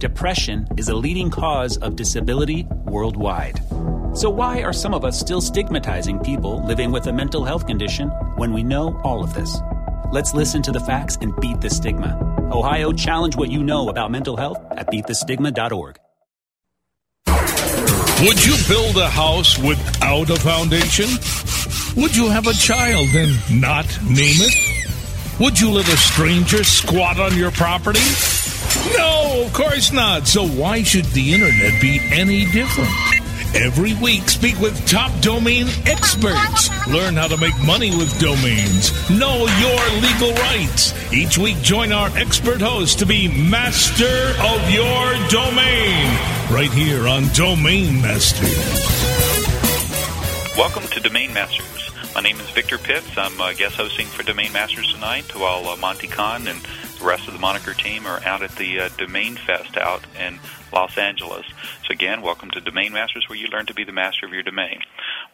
Depression is a leading cause of disability worldwide. So, why are some of us still stigmatizing people living with a mental health condition when we know all of this? Let's listen to the facts and beat the stigma. Ohio, challenge what you know about mental health at beatthestigma.org. Would you build a house without a foundation? Would you have a child and not name it? Would you let a stranger squat on your property? No, of course not. So why should the internet be any different? Every week, speak with top domain experts. Learn how to make money with domains. Know your legal rights. Each week, join our expert host to be master of your domain. Right here on Domain Masters. Welcome to Domain Masters. My name is Victor Pitts. I'm uh, guest hosting for Domain Masters tonight while uh, Monte Cahn and the rest of the Moniker team are out at the uh, Domain Fest out in Los Angeles. So again, welcome to Domain Masters, where you learn to be the master of your domain.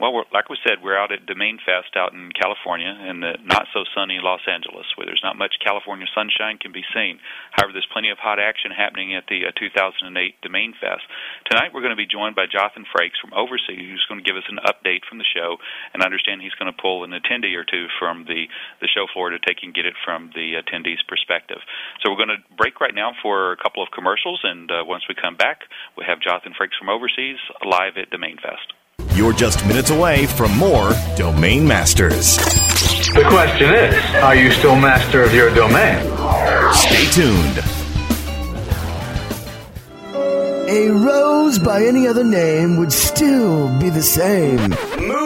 Well, like we said, we're out at Domain Fest out in California, in the not so sunny Los Angeles, where there's not much California sunshine can be seen. However, there's plenty of hot action happening at the uh, 2008 Domain Fest. Tonight, we're going to be joined by Jonathan Frakes from Overseas, who's going to give us an update from the show, and I understand he's going to pull an attendee or two from the the show floor to take and get it from the attendees' perspective. So we're going to break right now for a couple of commercials, and uh, once we come back, we have Jonathan Frakes from Overseas live at Domain Fest. You're just minutes away from more Domain Masters. The question is, are you still master of your domain? Stay tuned. A rose by any other name would still be the same. Move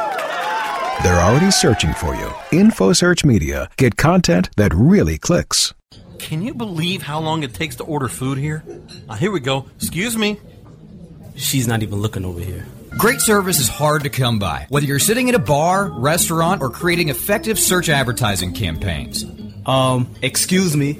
They're already searching for you. InfoSearch Media. Get content that really clicks. Can you believe how long it takes to order food here? Uh, here we go. Excuse me. She's not even looking over here. Great service is hard to come by, whether you're sitting at a bar, restaurant, or creating effective search advertising campaigns. Um, excuse me.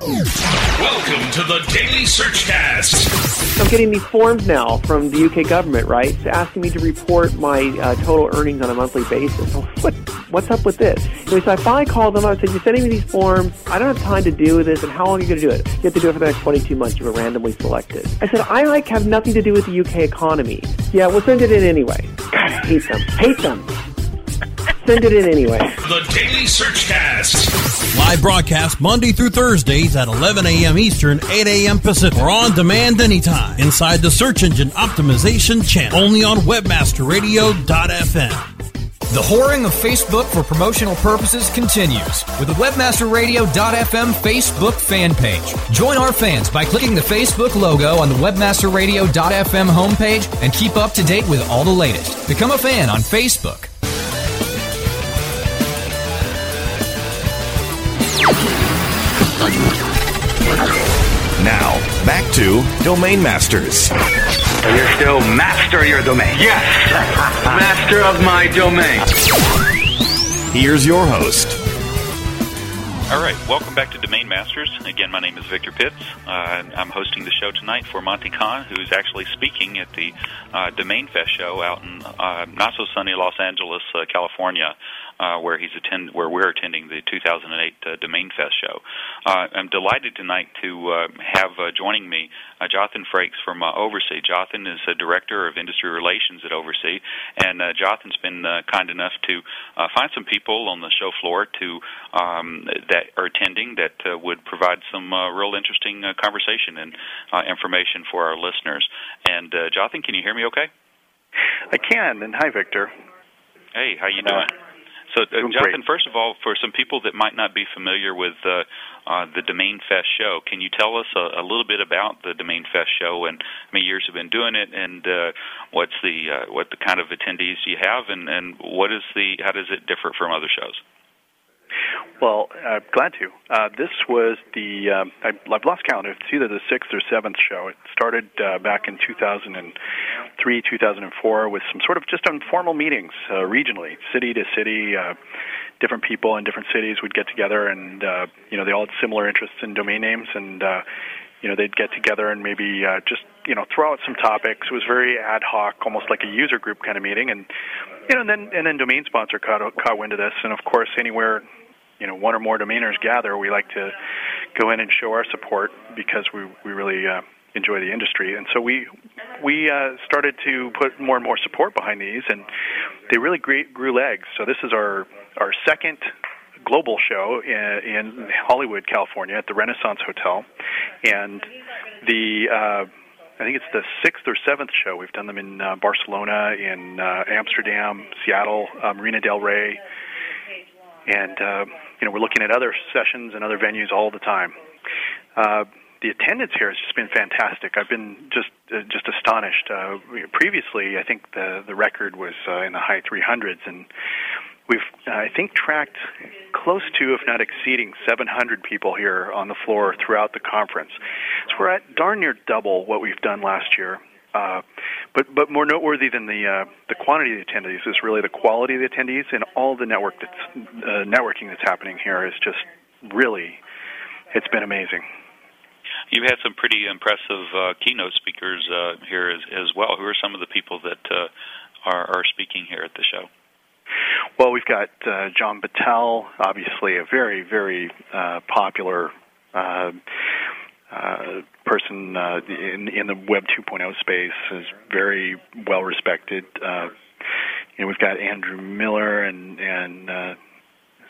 Welcome to the Daily Searchcast. I'm getting these forms now from the UK government, right, It's asking me to report my uh, total earnings on a monthly basis. What, what's up with this? Anyway, so I finally called them. I said, "You're sending me these forms. I don't have time to with this. And how long are you going to do it? You have to do it for the next 22 months. You were randomly selected." I said, "I like have nothing to do with the UK economy. Yeah, we'll send it in anyway. God, I hate them. Hate them." Send it in anyway. The Daily Search Searchcast. Live broadcast Monday through Thursdays at 11 a.m. Eastern, 8 a.m. Pacific, or on demand anytime inside the Search Engine Optimization channel. Only on WebmasterRadio.fm. The whoring of Facebook for promotional purposes continues with the WebmasterRadio.fm Facebook fan page. Join our fans by clicking the Facebook logo on the WebmasterRadio.fm homepage and keep up to date with all the latest. Become a fan on Facebook. Back to Domain Masters. You're still master of your domain. Yes, master of my domain. Here's your host. All right, welcome back to Domain Masters. Again, my name is Victor Pitts. Uh, I'm hosting the show tonight for Monte Cahn, who's actually speaking at the uh, Domain Fest show out in uh, not so sunny Los Angeles, uh, California, uh, where he's attend where we're attending the 2008 uh, Domain Fest show. Uh, I'm delighted tonight to uh, have uh, joining me uh, Jonathan Frakes from uh, Oversee. Jonathan is a director of industry relations at Oversee, and uh, Jonathan's been uh, kind enough to uh, find some people on the show floor to um, that are attending that uh, would provide some uh, real interesting uh, conversation and uh, information for our listeners. And uh, Jonathan, can you hear me? Okay. I can. And hi, Victor. Hey, how you doing? So, uh, Jonathan, first of all, for some people that might not be familiar with uh, uh, the Domain Fest show, can you tell us a, a little bit about the Domain Fest show and how many years have been doing it, and uh, what's the uh, what the kind of attendees you have, and, and what is the how does it differ from other shows? Well, uh, glad to. Uh, this was the um, I, I've lost count. It's either the sixth or seventh show. It started uh, back in 2003, 2004, with some sort of just informal meetings uh, regionally, city to city. Uh, different people in different cities would get together, and uh, you know they all had similar interests in domain names, and uh, you know they'd get together and maybe uh, just you know throw out some topics. It was very ad hoc, almost like a user group kind of meeting, and you know and then and then domain sponsor caught caught wind of this, and of course anywhere you know one or more domainers gather, we like to go in and show our support because we we really uh, enjoy the industry, and so we we uh, started to put more and more support behind these, and they really grew, grew legs. So this is our our second global show in, in Hollywood, California, at the Renaissance Hotel, and the uh, I think it's the sixth or seventh show. We've done them in uh, Barcelona, in uh, Amsterdam, Seattle, uh, Marina Del Rey, and uh, you know we're looking at other sessions and other venues all the time. Uh, the attendance here has just been fantastic. I've been just uh, just astonished. Uh, previously, I think the the record was uh, in the high 300s, and we've uh, I think tracked close to, if not exceeding, 700 people here on the floor throughout the conference. So we're at darn near double what we've done last year. Uh, but but more noteworthy than the uh, the quantity of the attendees is really the quality of the attendees and all the network that's uh, networking that's happening here is just really it's been amazing. You've had some pretty impressive uh, keynote speakers uh, here as, as well. Who are some of the people that uh, are, are speaking here at the show? Well, we've got uh, John Battelle, obviously a very, very uh, popular uh, uh, person uh, in, in the Web 2.0 space, is very well respected. Uh, you know, we've got Andrew Miller and and uh,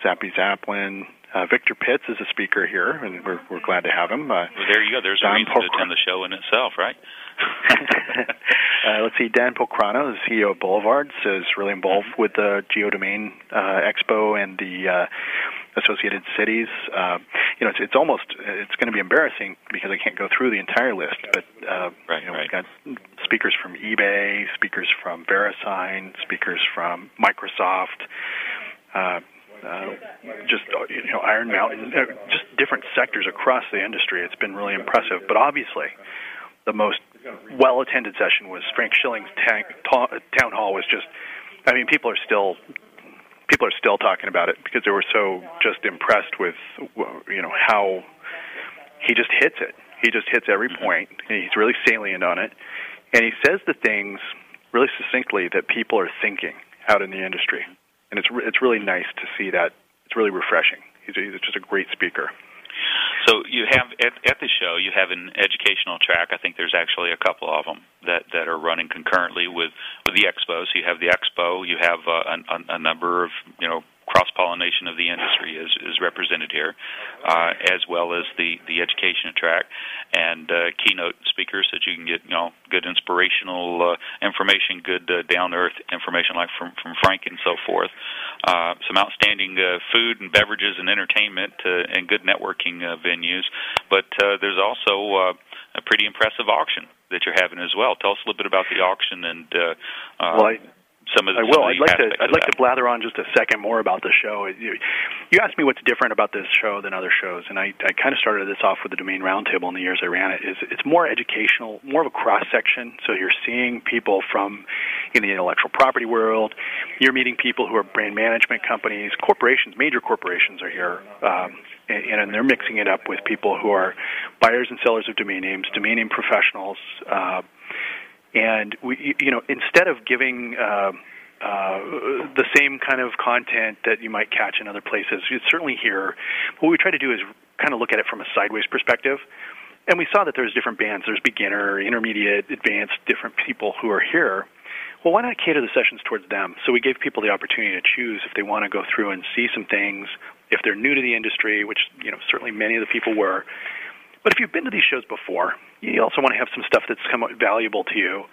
Zappy Zapolin. Uh, Victor Pitts is a speaker here, and we're we're glad to have him. Uh, well, there you go. There's a reason to attend the show in itself, right? uh, let's see. Dan Pocrano, the CEO of Boulevards, is really involved with the Geodomain uh, Expo and the uh, associated cities. Uh, you know, it's, it's almost it's going to be embarrassing because I can't go through the entire list. But uh, right, you know, right. we've got speakers from eBay, speakers from VeriSign, speakers from Microsoft. Uh, uh, just uh, you know Iron Mountain, uh, just different sectors across the industry. It's been really impressive. But obviously, the most well-attended session was Frank Schilling's ta- ta- town hall. Was just, I mean, people are still people are still talking about it because they were so just impressed with you know how he just hits it. He just hits every mm-hmm. point. And he's really salient on it, and he says the things really succinctly that people are thinking out in the industry, and it's re- it's really nice to see that. It's really refreshing. He's, a, he's just a great speaker. So you have at, at the show you have an educational track. I think there's actually a couple of them that that are running concurrently with with the expo. So you have the expo, you have uh, a, a number of you know cross pollination of the industry is, is represented here, uh, as well as the, the education track and uh, keynote speakers that you can get you know good inspirational uh, information, good uh, down earth information like from from Frank and so forth. Uh, some outstanding uh, food and beverages and entertainment uh, and good networking uh, venues, but uh, there's also uh, a pretty impressive auction that you're having as well. Tell us a little bit about the auction and. Uh, uh, well, I, some of the. I will. I'd like to. I'd like to blather on just a second more about the show. You, you asked me what's different about this show than other shows, and I, I kind of started this off with the Domain Roundtable in the years I ran it. Is it's more educational, more of a cross section. So you're seeing people from in the intellectual property world. You're meeting people who are brand management companies, corporations, major corporations are here. Um, and, and they're mixing it up with people who are buyers and sellers of domain names, domain name professionals, uh, and we, you know, instead of giving uh, uh, the same kind of content that you might catch in other places, you certainly here. What we try to do is kind of look at it from a sideways perspective. And we saw that there's different bands. There's beginner, intermediate, advanced, different people who are here. Well, why not cater the sessions towards them? So we gave people the opportunity to choose if they want to go through and see some things, if they're new to the industry, which you know certainly many of the people were. But if you've been to these shows before, you also want to have some stuff that's come out valuable to you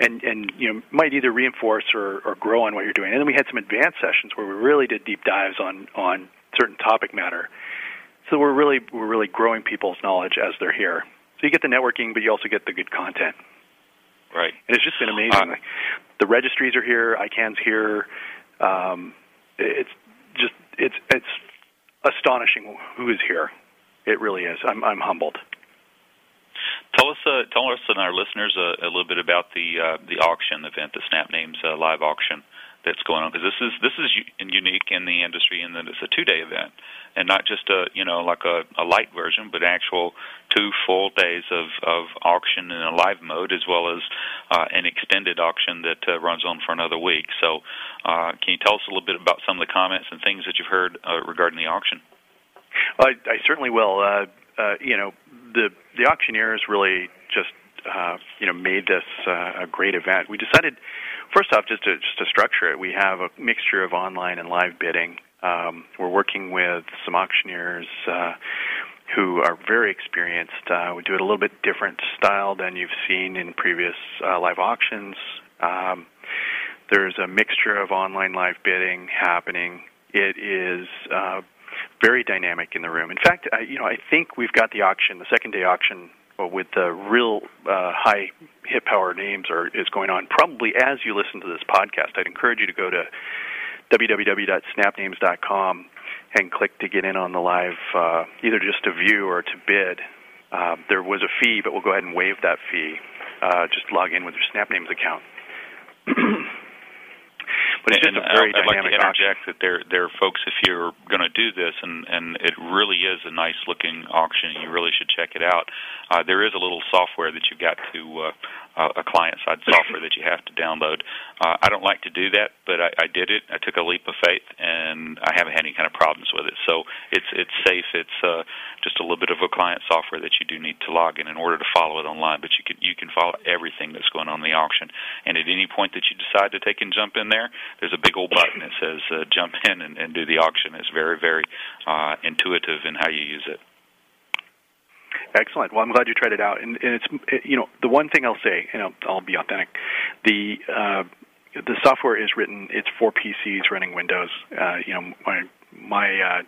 and and you know might either reinforce or, or grow on what you're doing. And then we had some advanced sessions where we really did deep dives on on certain topic matter. So we're really we're really growing people's knowledge as they're here. So you get the networking, but you also get the good content. Right. And it's just been amazing. Uh, the registries are here. ICANN's here. Um, it's just it's it's astonishing who is here. It really is. I'm I'm humbled. Tell us, uh, tell us and our listeners uh, a little bit about the uh, the auction event, the Snap Names uh, live auction that's going on, because this is this is unique in the industry in that it's a two day event, and not just a you know like a, a light version, but actual two full days of of auction in a live mode, as well as uh, an extended auction that uh, runs on for another week. So, uh, can you tell us a little bit about some of the comments and things that you've heard uh, regarding the auction? I, I certainly will. Uh, uh, you know, the the auctioneers really just uh, you know made this uh, a great event. We decided first off just to just to structure it. We have a mixture of online and live bidding. Um, we're working with some auctioneers uh, who are very experienced. Uh, we do it a little bit different style than you've seen in previous uh, live auctions. Um, there's a mixture of online live bidding happening. It is uh, very dynamic in the room. In fact, I, you know, I think we've got the auction, the second day auction with the real uh, high hit power names are is going on. Probably as you listen to this podcast, I'd encourage you to go to www.snapnames.com and click to get in on the live, uh, either just to view or to bid. Uh, there was a fee, but we'll go ahead and waive that fee. Uh, just log in with your SnapNames account. But it's just a very I'd like dynamic to interject that there there are folks if you're going to do this and and it really is a nice looking auction. You really should check it out. Uh, there is a little software that you've got to uh, uh, a client side software that you have to download. Uh, I don't like to do that, but I, I did it. I took a leap of faith, and I haven't had any kind of problems with it. So it's it's safe. It's uh, just a little bit of a client software that you do need to log in in order to follow it online. But you can you can follow everything that's going on in the auction. And at any point that you decide to take and jump in there, there's a big old button that says uh, jump in and, and do the auction. It's very very uh, intuitive in how you use it. Excellent. Well, I'm glad you tried it out. And, and it's you know the one thing I'll say, and I'll, I'll be authentic. The uh, the software is written. It's for PCs running Windows. Uh, you know my my uh,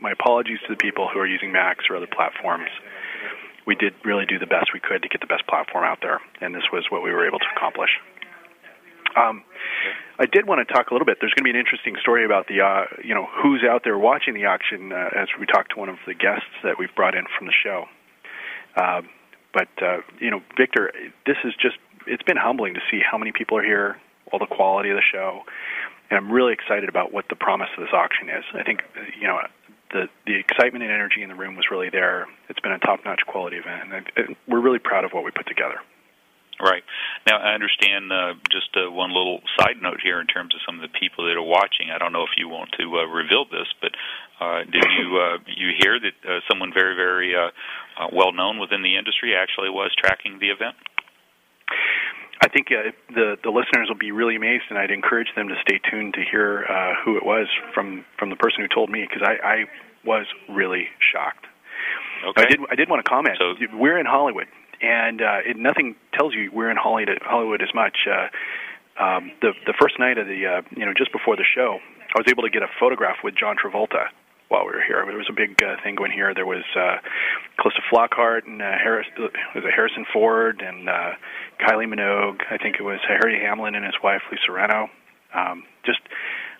my apologies to the people who are using Macs or other platforms. We did really do the best we could to get the best platform out there, and this was what we were able to accomplish. Um, I did want to talk a little bit. There's going to be an interesting story about the, uh, you know, who's out there watching the auction uh, as we talk to one of the guests that we've brought in from the show. Uh, but uh, you know, Victor, this is just it's been humbling to see how many people are here, all the quality of the show, and I'm really excited about what the promise of this auction is. I think you know the the excitement and energy in the room was really there. It's been a top-notch quality event, and, and we're really proud of what we put together. Right. Now, I understand uh, just uh, one little side note here in terms of some of the people that are watching. I don't know if you want to uh, reveal this, but uh, did you uh, you hear that uh, someone very very uh, uh, well known within the industry actually was tracking the event? I think uh, the the listeners will be really amazed, and I'd encourage them to stay tuned to hear uh, who it was from from the person who told me because I, I was really shocked. Okay. I did I did want to comment. So- we're in Hollywood, and uh, it, nothing tells you we're in Hollywood Hollywood as much. Uh, um, the the first night of the uh, you know just before the show, I was able to get a photograph with John Travolta while we were here. There was a big uh, thing going here. There was uh, Calista Flockhart and uh, Harris, was it Harrison Ford and uh, Kylie Minogue. I think it was Harry Hamlin and his wife Lisa Rinna. Um, just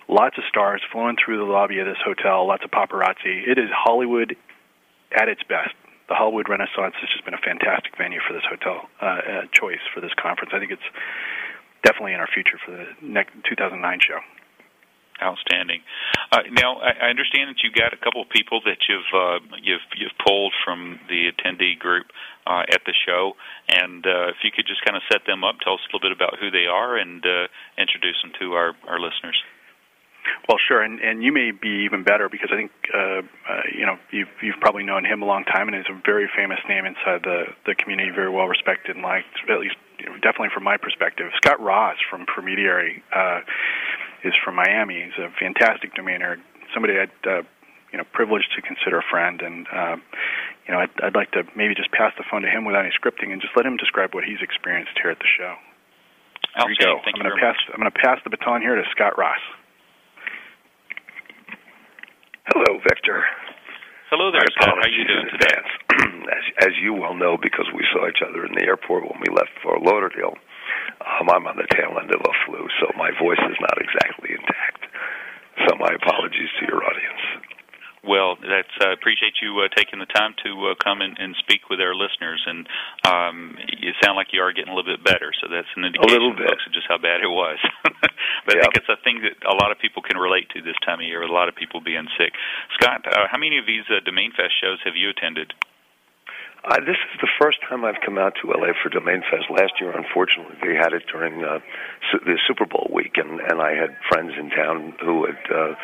lots of stars flowing through the lobby of this hotel. Lots of paparazzi. It is Hollywood at its best. The Hollywood Renaissance has just been a fantastic venue for this hotel uh, uh, choice for this conference. I think it's definitely in our future for the next 2009 show. Outstanding. Uh, now, I, I understand that you've got a couple of people that you've uh, you've you've pulled from the attendee group uh, at the show, and uh, if you could just kind of set them up, tell us a little bit about who they are, and uh, introduce them to our our listeners. Well, sure, and and you may be even better because I think uh, uh, you know you've you've probably known him a long time, and he's a very famous name inside the the community, very well respected and liked, at least you know, definitely from my perspective. Scott Ross from Promediary uh, is from Miami. He's a fantastic domainer, somebody I'd uh, you know privileged to consider a friend, and uh, you know I'd, I'd like to maybe just pass the phone to him without any scripting and just let him describe what he's experienced here at the show. Here we go. I'm going to pass. I'm going to pass the baton here to Scott Ross. Hello, Victor. Hello there, Scott. How are you doing today? as, as you well know, because we saw each other in the airport when we left for Lauderdale, um, I'm on the tail end of a flu, so my voice is not exactly intact. So my apologies to your audience. Well, that's uh, appreciate you uh, taking the time to uh, come and, and speak with our listeners, and um, you sound like you are getting a little bit better. So that's an indication, little bit. folks, of just how bad it was. but I think it's a thing that a lot of people can relate to this time of year, with a lot of people being sick. Scott, uh, how many of these uh, Domain Fest shows have you attended? Uh, this is the first time I've come out to LA for Domain Fest. Last year, unfortunately, they had it during uh, su- the Super Bowl week, and, and I had friends in town who had uh,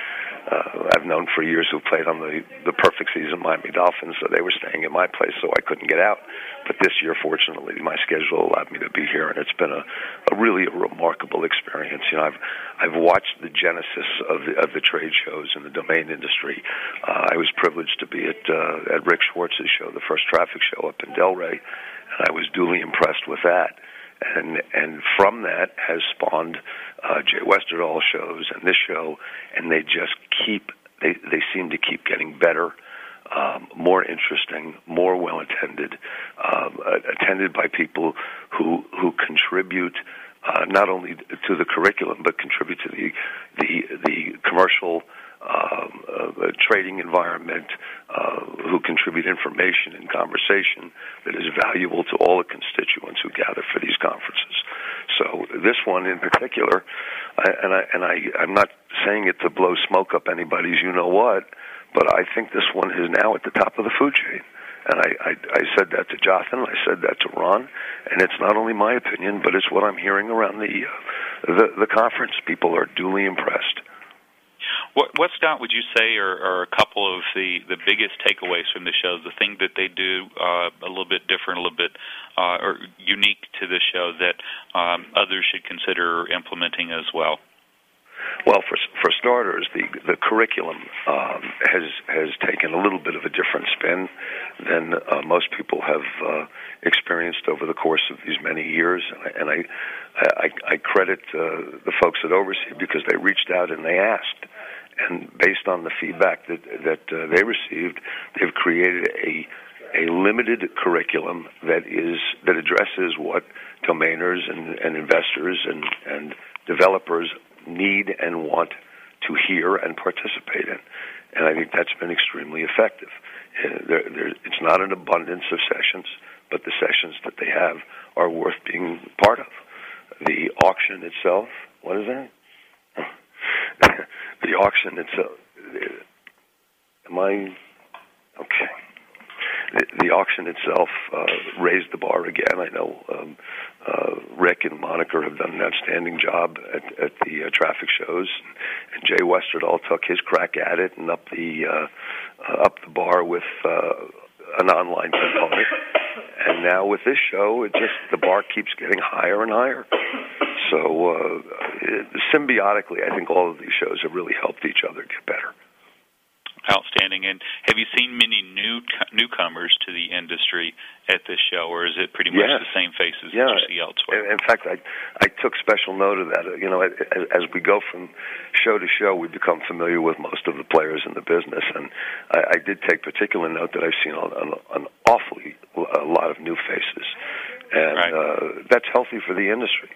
uh, I've known for years who played on the the perfect season Miami Dolphins, so they were staying at my place, so I couldn't get out. But this year, fortunately, my schedule allowed me to be here, and it's been a, a really a remarkable experience. You know, I've I've watched the genesis of the of the trade shows in the domain industry. Uh, I was privileged to be at uh, at Rick Schwartz's show, the first traffic show up in Delray, and I was duly impressed with that. And and from that has spawned uh, Jay Westerdahl shows and this show, and they just keep they they seem to keep getting better um, more interesting, more well attended, um, attended by people who who contribute uh, not only to the curriculum but contribute to the the the commercial um, uh, trading environment, uh, who contribute information and conversation that is valuable to all the constituents who gather for these conferences. So this one in particular, and I and I I'm not saying it to blow smoke up anybody's you know what, but I think this one is now at the top of the food chain. And I, I, I said that to Jothan, I said that to Ron, and it's not only my opinion, but it's what I'm hearing around the uh, the, the conference. People are duly impressed. What, what Scott, would you say are, are a couple of the, the biggest takeaways from the shows? The thing that they do uh, a little bit different, a little bit uh, or unique to the show that um, others should consider implementing as well. Well, for for starters, the the curriculum um, has has taken a little bit of a different spin than uh, most people have uh, experienced over the course of these many years, and I and I, I, I credit uh, the folks at Oversee because they reached out and they asked, and based on the feedback that that uh, they received, they've created a a limited curriculum that is that addresses what domainers and, and investors and, and developers need and want to hear and participate in. And I think that's been extremely effective. Uh, there, there, it's not an abundance of sessions, but the sessions that they have are worth being part of. The auction itself, what is that? the auction itself. am I okay? The, the auction itself uh, raised the bar again. I know um, uh, Rick and Moniker have done an outstanding job at, at the uh, traffic shows, and Jay Westerdahl took his crack at it and up the uh, uh, up the bar with uh, an online component. And now with this show, it just the bar keeps getting higher and higher. So uh, it, symbiotically, I think all of these shows have really helped each other get better outstanding. And have you seen many new newcomers to the industry at this show, or is it pretty much yes. the same faces yeah. that you see elsewhere? In fact, I I took special note of that. You know, as, as we go from show to show, we become familiar with most of the players in the business, and I, I did take particular note that I've seen an, an awfully a lot of new faces, and right. uh, that's healthy for the industry.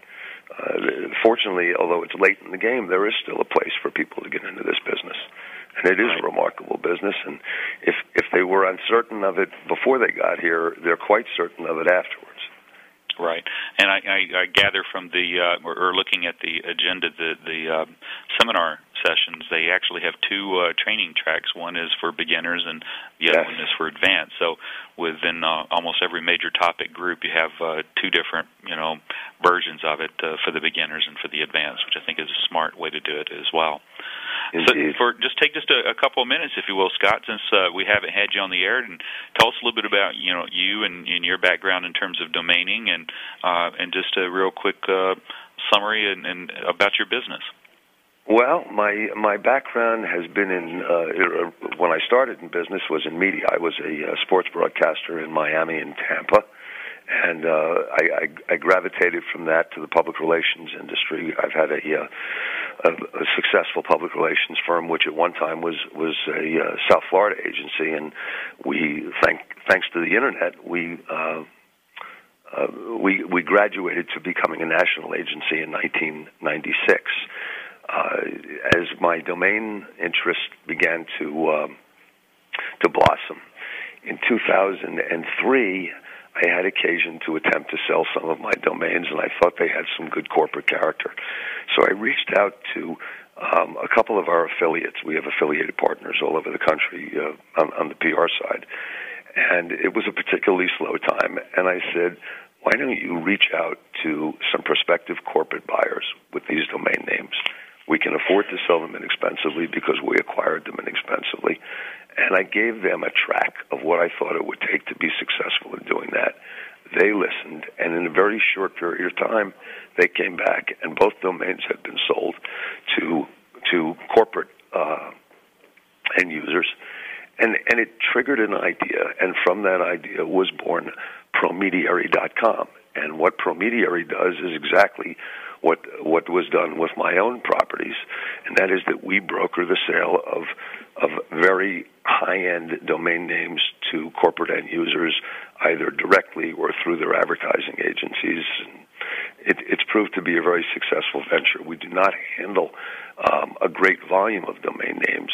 Uh, fortunately, although it's late in the game, there is still a place for people to get into this business and it is a remarkable business. And if if they were uncertain of it before they got here, they're quite certain of it afterwards. Right, and I, I, I gather from the uh, or, or looking at the agenda, the the uh, seminar sessions, they actually have two uh, training tracks. One is for beginners, and the yes. other one is for advanced. So within uh, almost every major topic group, you have uh, two different you know versions of it uh, for the beginners and for the advanced, which I think is a smart way to do it as well. So for just take just a, a couple of minutes, if you will, Scott, since uh, we haven't had you on the air, and tell us a little bit about you know you and, and your background in terms of domaining, and uh, and just a real quick uh, summary and, and about your business. Well, my my background has been in uh, when I started in business was in media. I was a uh, sports broadcaster in Miami and Tampa and uh, I, I, I gravitated from that to the public relations industry. I've had a, uh, a, a successful public relations firm, which at one time was was a uh, South Florida agency, and we thank thanks to the internet we. Uh, uh, we we graduated to becoming a national agency in 1996. Uh, as my domain interest began to um, to blossom in 2003, I had occasion to attempt to sell some of my domains, and I thought they had some good corporate character. So I reached out to um, a couple of our affiliates. We have affiliated partners all over the country uh, on, on the PR side, and it was a particularly slow time. And I said, "Why don't you reach out to some prospective corporate buyers with these domain names?" We can afford to sell them inexpensively because we acquired them inexpensively. And I gave them a track of what I thought it would take to be successful in doing that. They listened, and in a very short period of time, they came back, and both domains had been sold to to corporate uh, end users, and and it triggered an idea, and from that idea was born Promediary.com. And what Promediary does is exactly what what was done with my own properties, and that is that we broker the sale of of very high end domain names to corporate end users, either directly or through their advertising agencies. It, it's proved to be a very successful venture. We do not handle um, a great volume of domain names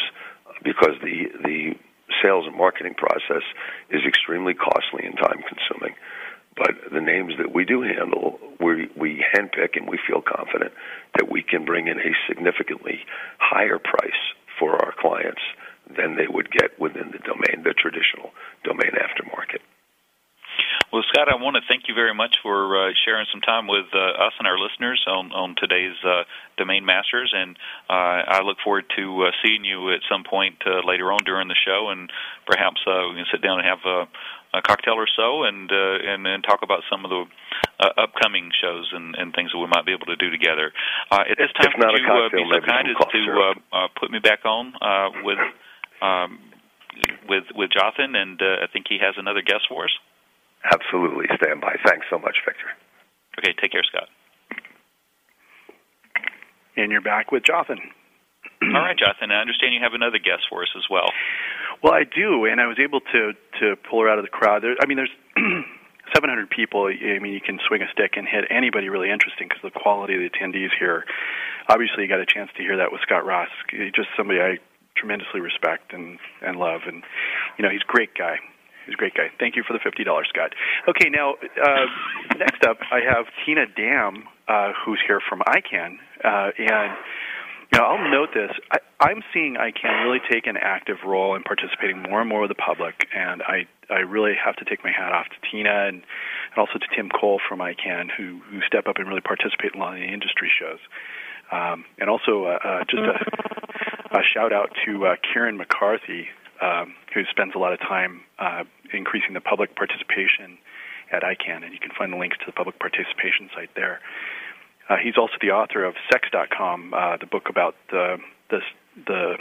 because the the sales and marketing process is extremely costly and time consuming. But the names that we do handle, we, we handpick and we feel confident that we can bring in a significantly higher price for our clients than they would get within the domain, the traditional domain aftermarket. Well, Scott, I want to thank you very much for uh, sharing some time with uh, us and our listeners on, on today's uh, Domain Masters, and uh, I look forward to uh, seeing you at some point uh, later on during the show, and perhaps we can sit down and have a, a cocktail or so, and and and talk about some of the uh, upcoming shows and, and things that we might be able to do together. Uh, at this time, if would a you uh, cocktail, be so kind as to uh, uh, put me back on uh, with um, with with Jonathan, and uh, I think he has another guest for us. Absolutely. Stand by. Thanks so much, Victor. Okay, take care, Scott. And you're back with Jonathan. All right, Jonathan. I understand you have another guest for us as well. Well, I do, and I was able to to pull her out of the crowd. There, I mean, there's 700 people. I mean, you can swing a stick and hit anybody really interesting because the quality of the attendees here. Obviously, you got a chance to hear that with Scott Ross. He's just somebody I tremendously respect and and love, and you know, he's a great guy. He's a great guy. Thank you for the fifty dollars, Scott. Okay, now uh, next up, I have Tina Dam, uh, who's here from ICANN, uh, and Now, I'll note this. I, I'm seeing ICANN really take an active role in participating more and more with the public, and I, I really have to take my hat off to Tina and, and also to Tim Cole from ICANN, who, who step up and really participate in a lot of the industry shows. Um, and also, uh, uh, just a, a shout out to uh, Kieren McCarthy, um, who spends a lot of time uh, increasing the public participation at ICANN, and you can find the links to the public participation site there. Uh, he's also the author of Sex.com, uh, the book about the, the, the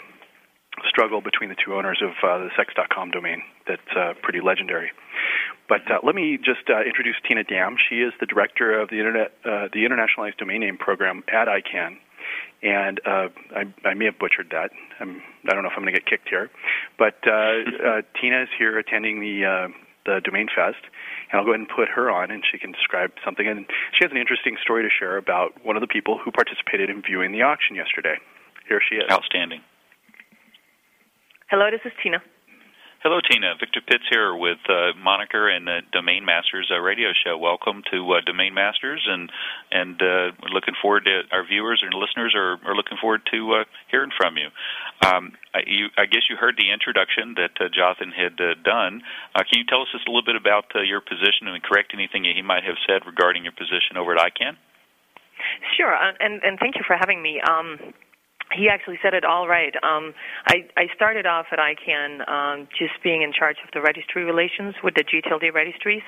struggle between the two owners of uh, the Sex.com domain. That's uh, pretty legendary. But uh, let me just uh, introduce Tina Dam. She is the director of the Internet, uh, the Internationalized Domain Name Program at ICANN, and uh, I, I may have butchered that. I'm, I don't know if I'm going to get kicked here, but uh, uh, Tina is here attending the uh, the Domain Fest, and I'll go ahead and put her on, and she can describe something. And she has an interesting story to share about one of the people who participated in viewing the auction yesterday. Here she is. Outstanding. Hello, this is Tina. Hello, Tina. Victor Pitts here with uh, Moniker and the Domain Masters uh, radio show. Welcome to uh, Domain Masters, and and uh, we're looking forward to our viewers and listeners are, are looking forward to uh, hearing from you. Um, I, you. I guess you heard the introduction that uh, Jonathan had uh, done. Uh, can you tell us just a little bit about uh, your position and correct anything he might have said regarding your position over at ICANN? Sure, and and thank you for having me. Um, he actually said it all right. Um, I, I started off at ICANN um, just being in charge of the registry relations with the GTLD registries,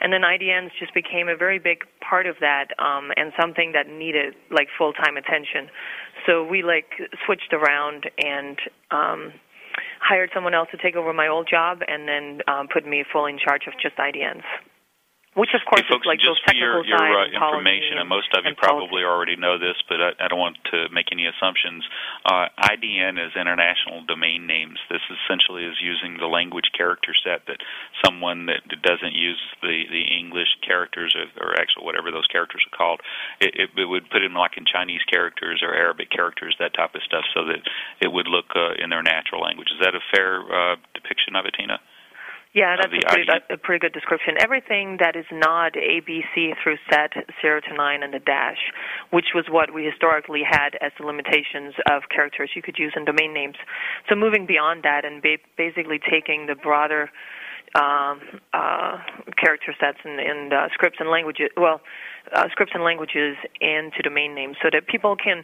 and then IDNs just became a very big part of that um, and something that needed like full time attention. So we like switched around and um, hired someone else to take over my old job, and then um, put me full in charge of just IDNs. Which, of course, hey, folks, is like just those for your, your uh, information, and most of you probably already know this, but I, I don't want to make any assumptions. Uh, IDN is international domain names. This essentially is using the language character set that someone that doesn't use the, the English characters or, or actually whatever those characters are called, it, it, it would put in like in Chinese characters or Arabic characters, that type of stuff, so that it would look uh, in their natural language. Is that a fair uh, depiction of it, Tina? Yeah, that's a pretty, a pretty good description. Everything that is not ABC through set 0 to 9 and the dash, which was what we historically had as the limitations of characters you could use in domain names. So moving beyond that and ba- basically taking the broader um, uh, character sets and, and uh, scripts and languages, well, uh, scripts and languages into domain names so that people can,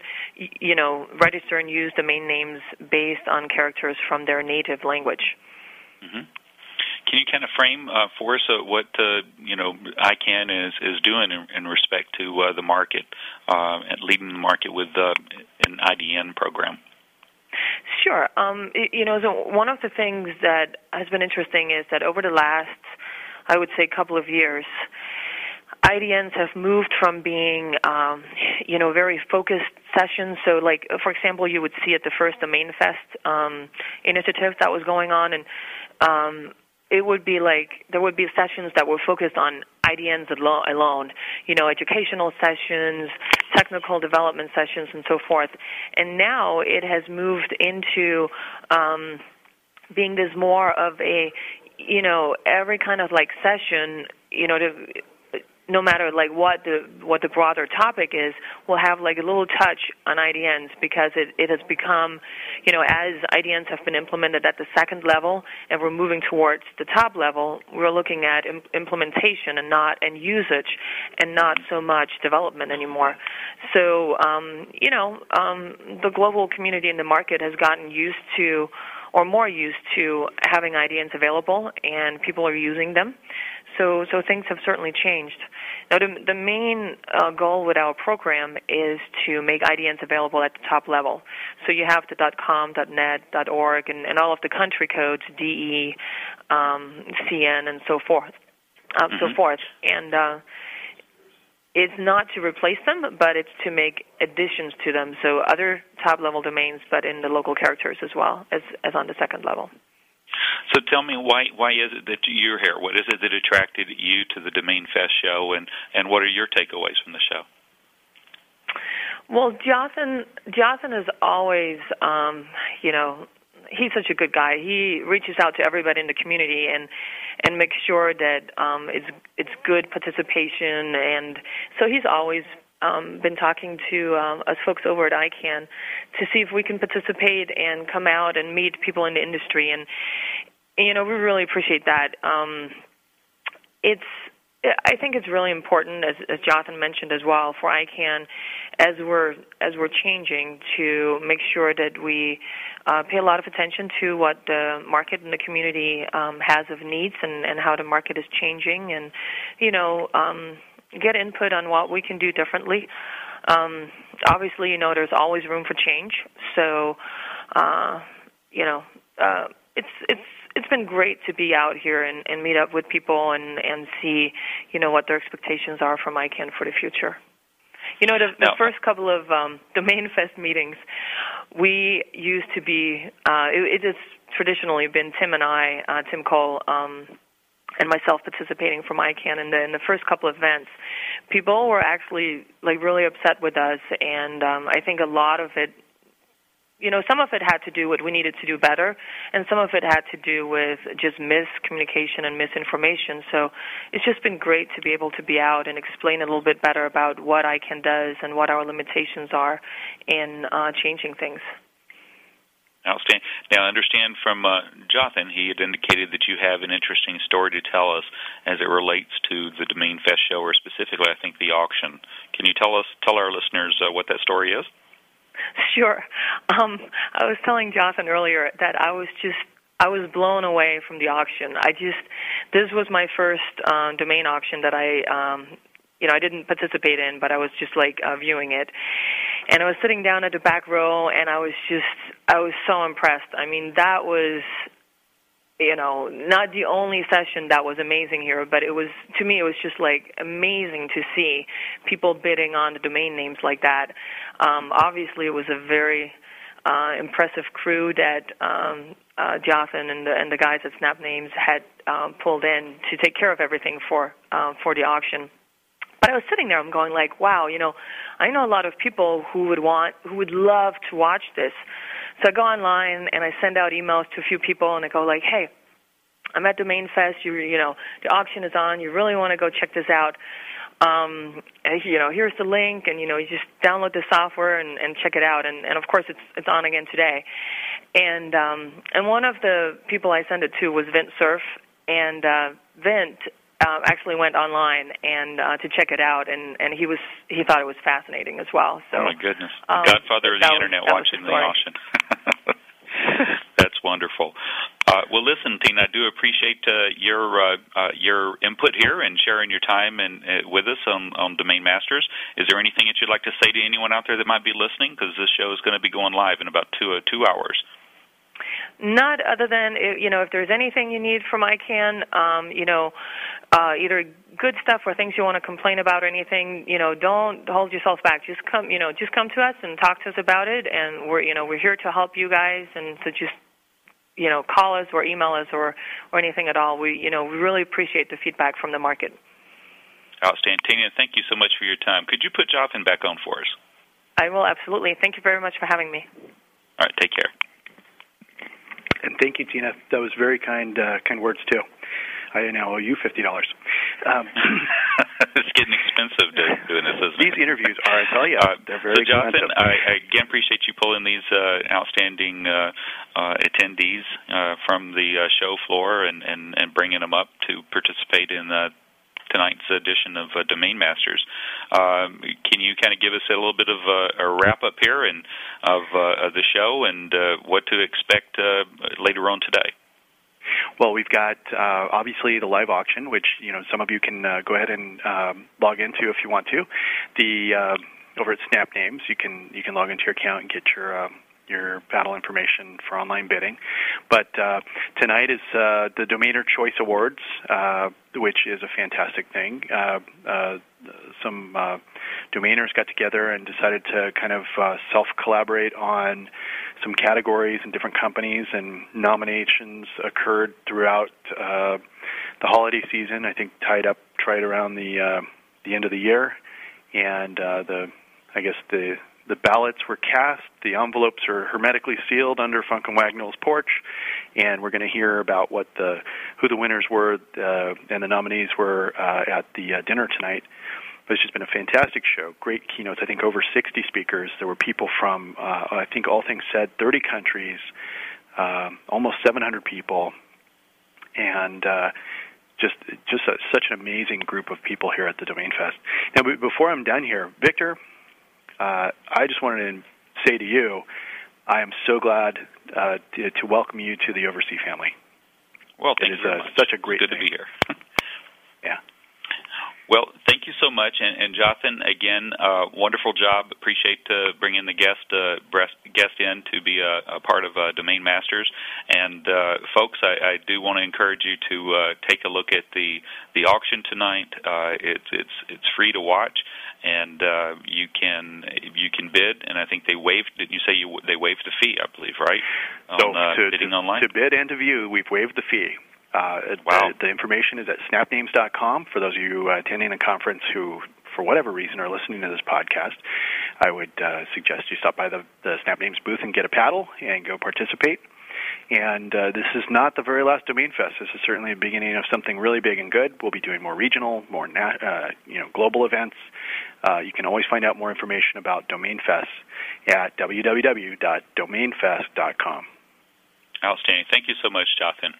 you know, register and use domain names based on characters from their native language. Mm-hmm. Can you kind of frame uh, for us uh, what uh, you know ICANN is is doing in, in respect to uh, the market uh, and leading the market with uh, an IDN program? Sure. Um, you know, so one of the things that has been interesting is that over the last, I would say, couple of years, IDNs have moved from being, um, you know, very focused sessions. So, like, for example, you would see at the first Domain Fest um, initiative that was going on, and um, it would be like there would be sessions that were focused on IDNs alone, you know, educational sessions, technical development sessions, and so forth. And now it has moved into um, being this more of a, you know, every kind of like session, you know, to no matter like what the what the broader topic is, will have like a little touch on IDNs because it, it has become, you know, as IDNs have been implemented at the second level and we're moving towards the top level, we're looking at Im- implementation and not and usage and not so much development anymore. So, um, you know, um, the global community in the market has gotten used to or more used to having IDNs available and people are using them. So, so things have certainly changed. Now, the, the main uh, goal with our program is to make IDNs available at the top level. So you have the .com, .net, .org, and, and all of the country codes, DE, um, CN, and so forth, uh, mm-hmm. so forth. And uh, it's not to replace them, but it's to make additions to them. So other top level domains, but in the local characters as well as as on the second level. So tell me why why is it that you're here? What is it that attracted you to the Domain Fest show, and and what are your takeaways from the show? Well, Jonathan Jonathan is always, um, you know, he's such a good guy. He reaches out to everybody in the community and and makes sure that um, it's it's good participation, and so he's always um, been talking to um, us folks over at ICANN to see if we can participate and come out and meet people in the industry, and you know we really appreciate that. Um, it's I think it's really important, as, as Jonathan mentioned as well, for ICANN, as we're as we're changing, to make sure that we uh, pay a lot of attention to what the market and the community um, has of needs and, and how the market is changing, and you know, um, get input on what we can do differently. Um, obviously, you know, there's always room for change, so uh, you know, uh, it's it's it's been great to be out here and, and meet up with people and and see you know what their expectations are from ICANN for the future. You know, the, the No. first couple of um, Domain Fest meetings, we used to be. Uh, it, it has traditionally been Tim and I, uh, Tim Cole. Um, and myself participating from ICANN in the in the first couple of events, people were actually like really upset with us, and um, I think a lot of it you know, some of it had to do with we needed to do better, and some of it had to do with just miscommunication and misinformation. So it's just been great to be able to be out and explain a little bit better about what ICANN does and what our limitations are in uh, changing things. Outstanding. Now, I understand from uh, Jothan, he had indicated that you have an interesting story to tell us as it relates to the Domain Fest show, or specifically, I think, the auction. Can you tell us, tell our listeners uh, what that story is? Sure. Um, I was telling Jothan earlier that I was just I was blown away from the auction. I just this was my first um, domain auction that I um, you know I didn't participate in, but I was just like uh, viewing it, and I was sitting down at the back row, and I was just I was so impressed. I mean that was you know, not the only session that was amazing here, but it was to me it was just like amazing to see people bidding on the domain names like that. Um, obviously, it was a very uh, impressive crew that um, uh, Jothan and the, and the guys at Snap Names had um, pulled in to take care of everything for uh, for the auction. But I was sitting there, I'm going like, wow, you know, I know a lot of people who would want, who would love to watch this. So I go online and I send out emails to a few people and I go like, hey, I'm at Domain Fest. You you know the auction is on. You really want to go check this out. Um, and, you know, here's the link, and you know, you just download the software and, and check it out. And, and of course, it's it's on again today. And um, and one of the people I sent it to was Vint Cerf, and uh, Vint uh, actually went online and uh, to check it out, and and he was he thought it was fascinating as well. So oh my goodness, um, Godfather of the was- internet watching the the auction. That's wonderful. Uh, well, listen, Tina, I do appreciate uh, your uh, uh, your input here and sharing your time and uh, with us on on Domain Masters. Is there anything that you'd like to say to anyone out there that might be listening? Because this show is going to be going live in about two uh, two hours. Not other than you know, if there's anything you need from ICANN, um, you know, uh, either good stuff or things you want to complain about or anything, you know, don't hold yourself back. Just come, you know, just come to us and talk to us about it, and we're you know we're here to help you guys, and so just you know call us or email us or or anything at all. We you know we really appreciate the feedback from the market. Outstanding, Tina. Thank you so much for your time. Could you put Jonathan back on for us? I will absolutely. Thank you very much for having me. All right, take care. And thank you, Tina. That was very kind, uh, kind words too. I now owe you fifty dollars. Um, it's getting expensive to doing this, isn't these it? interviews are, I tell you, Uh, they're very so, Jothan. I, I again appreciate you pulling these uh, outstanding uh, uh, attendees uh, from the uh, show floor and, and, and bringing them up to participate in tonight's edition of uh, Domain Masters. Um, can you kind of give us a little bit of a, a wrap up here and of, uh, of the show and uh, what to expect uh, later on today? Well, we've got uh, obviously the live auction, which you know some of you can uh, go ahead and um, log into if you want to. The uh, over at Snap Names, you can you can log into your account and get your uh, your battle information for online bidding. But uh, tonight is uh, the Domainer Choice Awards, uh, which is a fantastic thing. Uh, uh, some uh, domainers got together and decided to kind of self collaborate on some categories and different companies, and nominations occurred throughout the holiday season. I think tied up right around the the end of the year, and the I guess the the ballots were cast. The envelopes are hermetically sealed under Funk and Wagnall's porch, and we're going to hear about what the who the winners were uh, and the nominees were uh, at the uh, dinner tonight. it's just been a fantastic show. Great keynotes. I think over 60 speakers. There were people from, uh, I think all things said, 30 countries, um, almost 700 people, and uh, just just a, such an amazing group of people here at the Domain Fest. Now, before I'm done here, Victor, uh, I just wanted to say to you, I am so glad uh, to, to welcome you to the Oversee family. Well, thank it is you much. such a great Good thing. to be here. yeah. Well, thank you so much, and, and Jothan, again, uh, wonderful job. Appreciate uh, bringing the guest uh, breast, guest in to be a, a part of uh, Domain Masters. And uh, folks, I, I do want to encourage you to uh, take a look at the the auction tonight. Uh, it's it's it's free to watch, and uh, you can you can bid. And I think they waived. Did you say you they waived the fee? I believe, right? So On, uh, to, bidding to, online. to bid and to view, we've waived the fee. Uh, wow. The, the information is at snapnames.com. For those of you attending the conference who, for whatever reason, are listening to this podcast, I would uh, suggest you stop by the, the Snapnames booth and get a paddle and go participate. And uh, this is not the very last Domain Fest. This is certainly the beginning of something really big and good. We'll be doing more regional, more na- uh, you know, global events. Uh, you can always find out more information about Domain Fest at www.domainfest.com. Outstanding. Thank you so much, Jothan.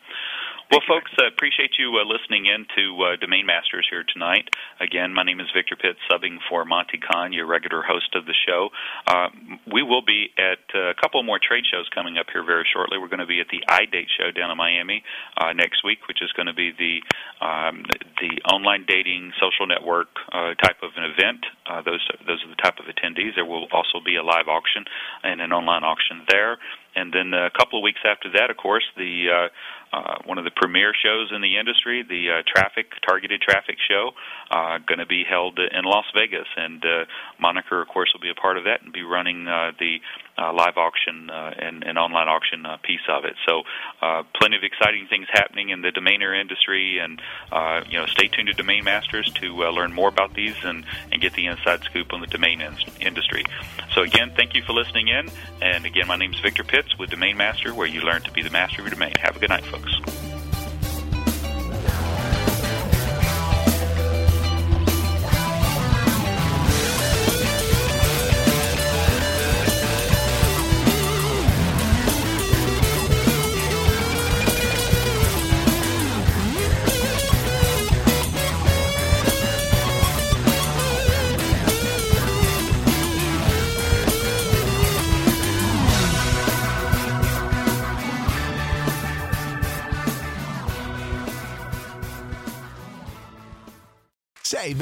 Well, folks, uh, appreciate you uh, listening in to uh, Domain Masters here tonight. Again, my name is Victor Pitt, subbing for Monte Cahn, your regular host of the show. Uh, we will be at uh, a couple more trade shows coming up here very shortly. We're going to be at the iDate show down in Miami uh, next week, which is going to be the um, the online dating social network uh, type of an event. Those those are the type of attendees. There will also be a live auction and an online auction there. And then a couple of weeks after that, of course, the uh, uh, one of the premier shows in the industry, the uh, traffic targeted traffic show, uh, going to be held in Las Vegas, and uh, Moniker, of course, will be a part of that and be running uh, the uh, live auction uh, and, and online auction uh, piece of it. So, uh, plenty of exciting things happening in the domainer industry, and uh, you know, stay tuned to Domain Masters to uh, learn more about these and, and get the inside scoop on the domain in- industry. So, again, thank you for listening in, and again, my name is Victor Pitts with Domain Master, where you learn to be the master of your domain. Have a good night, folks.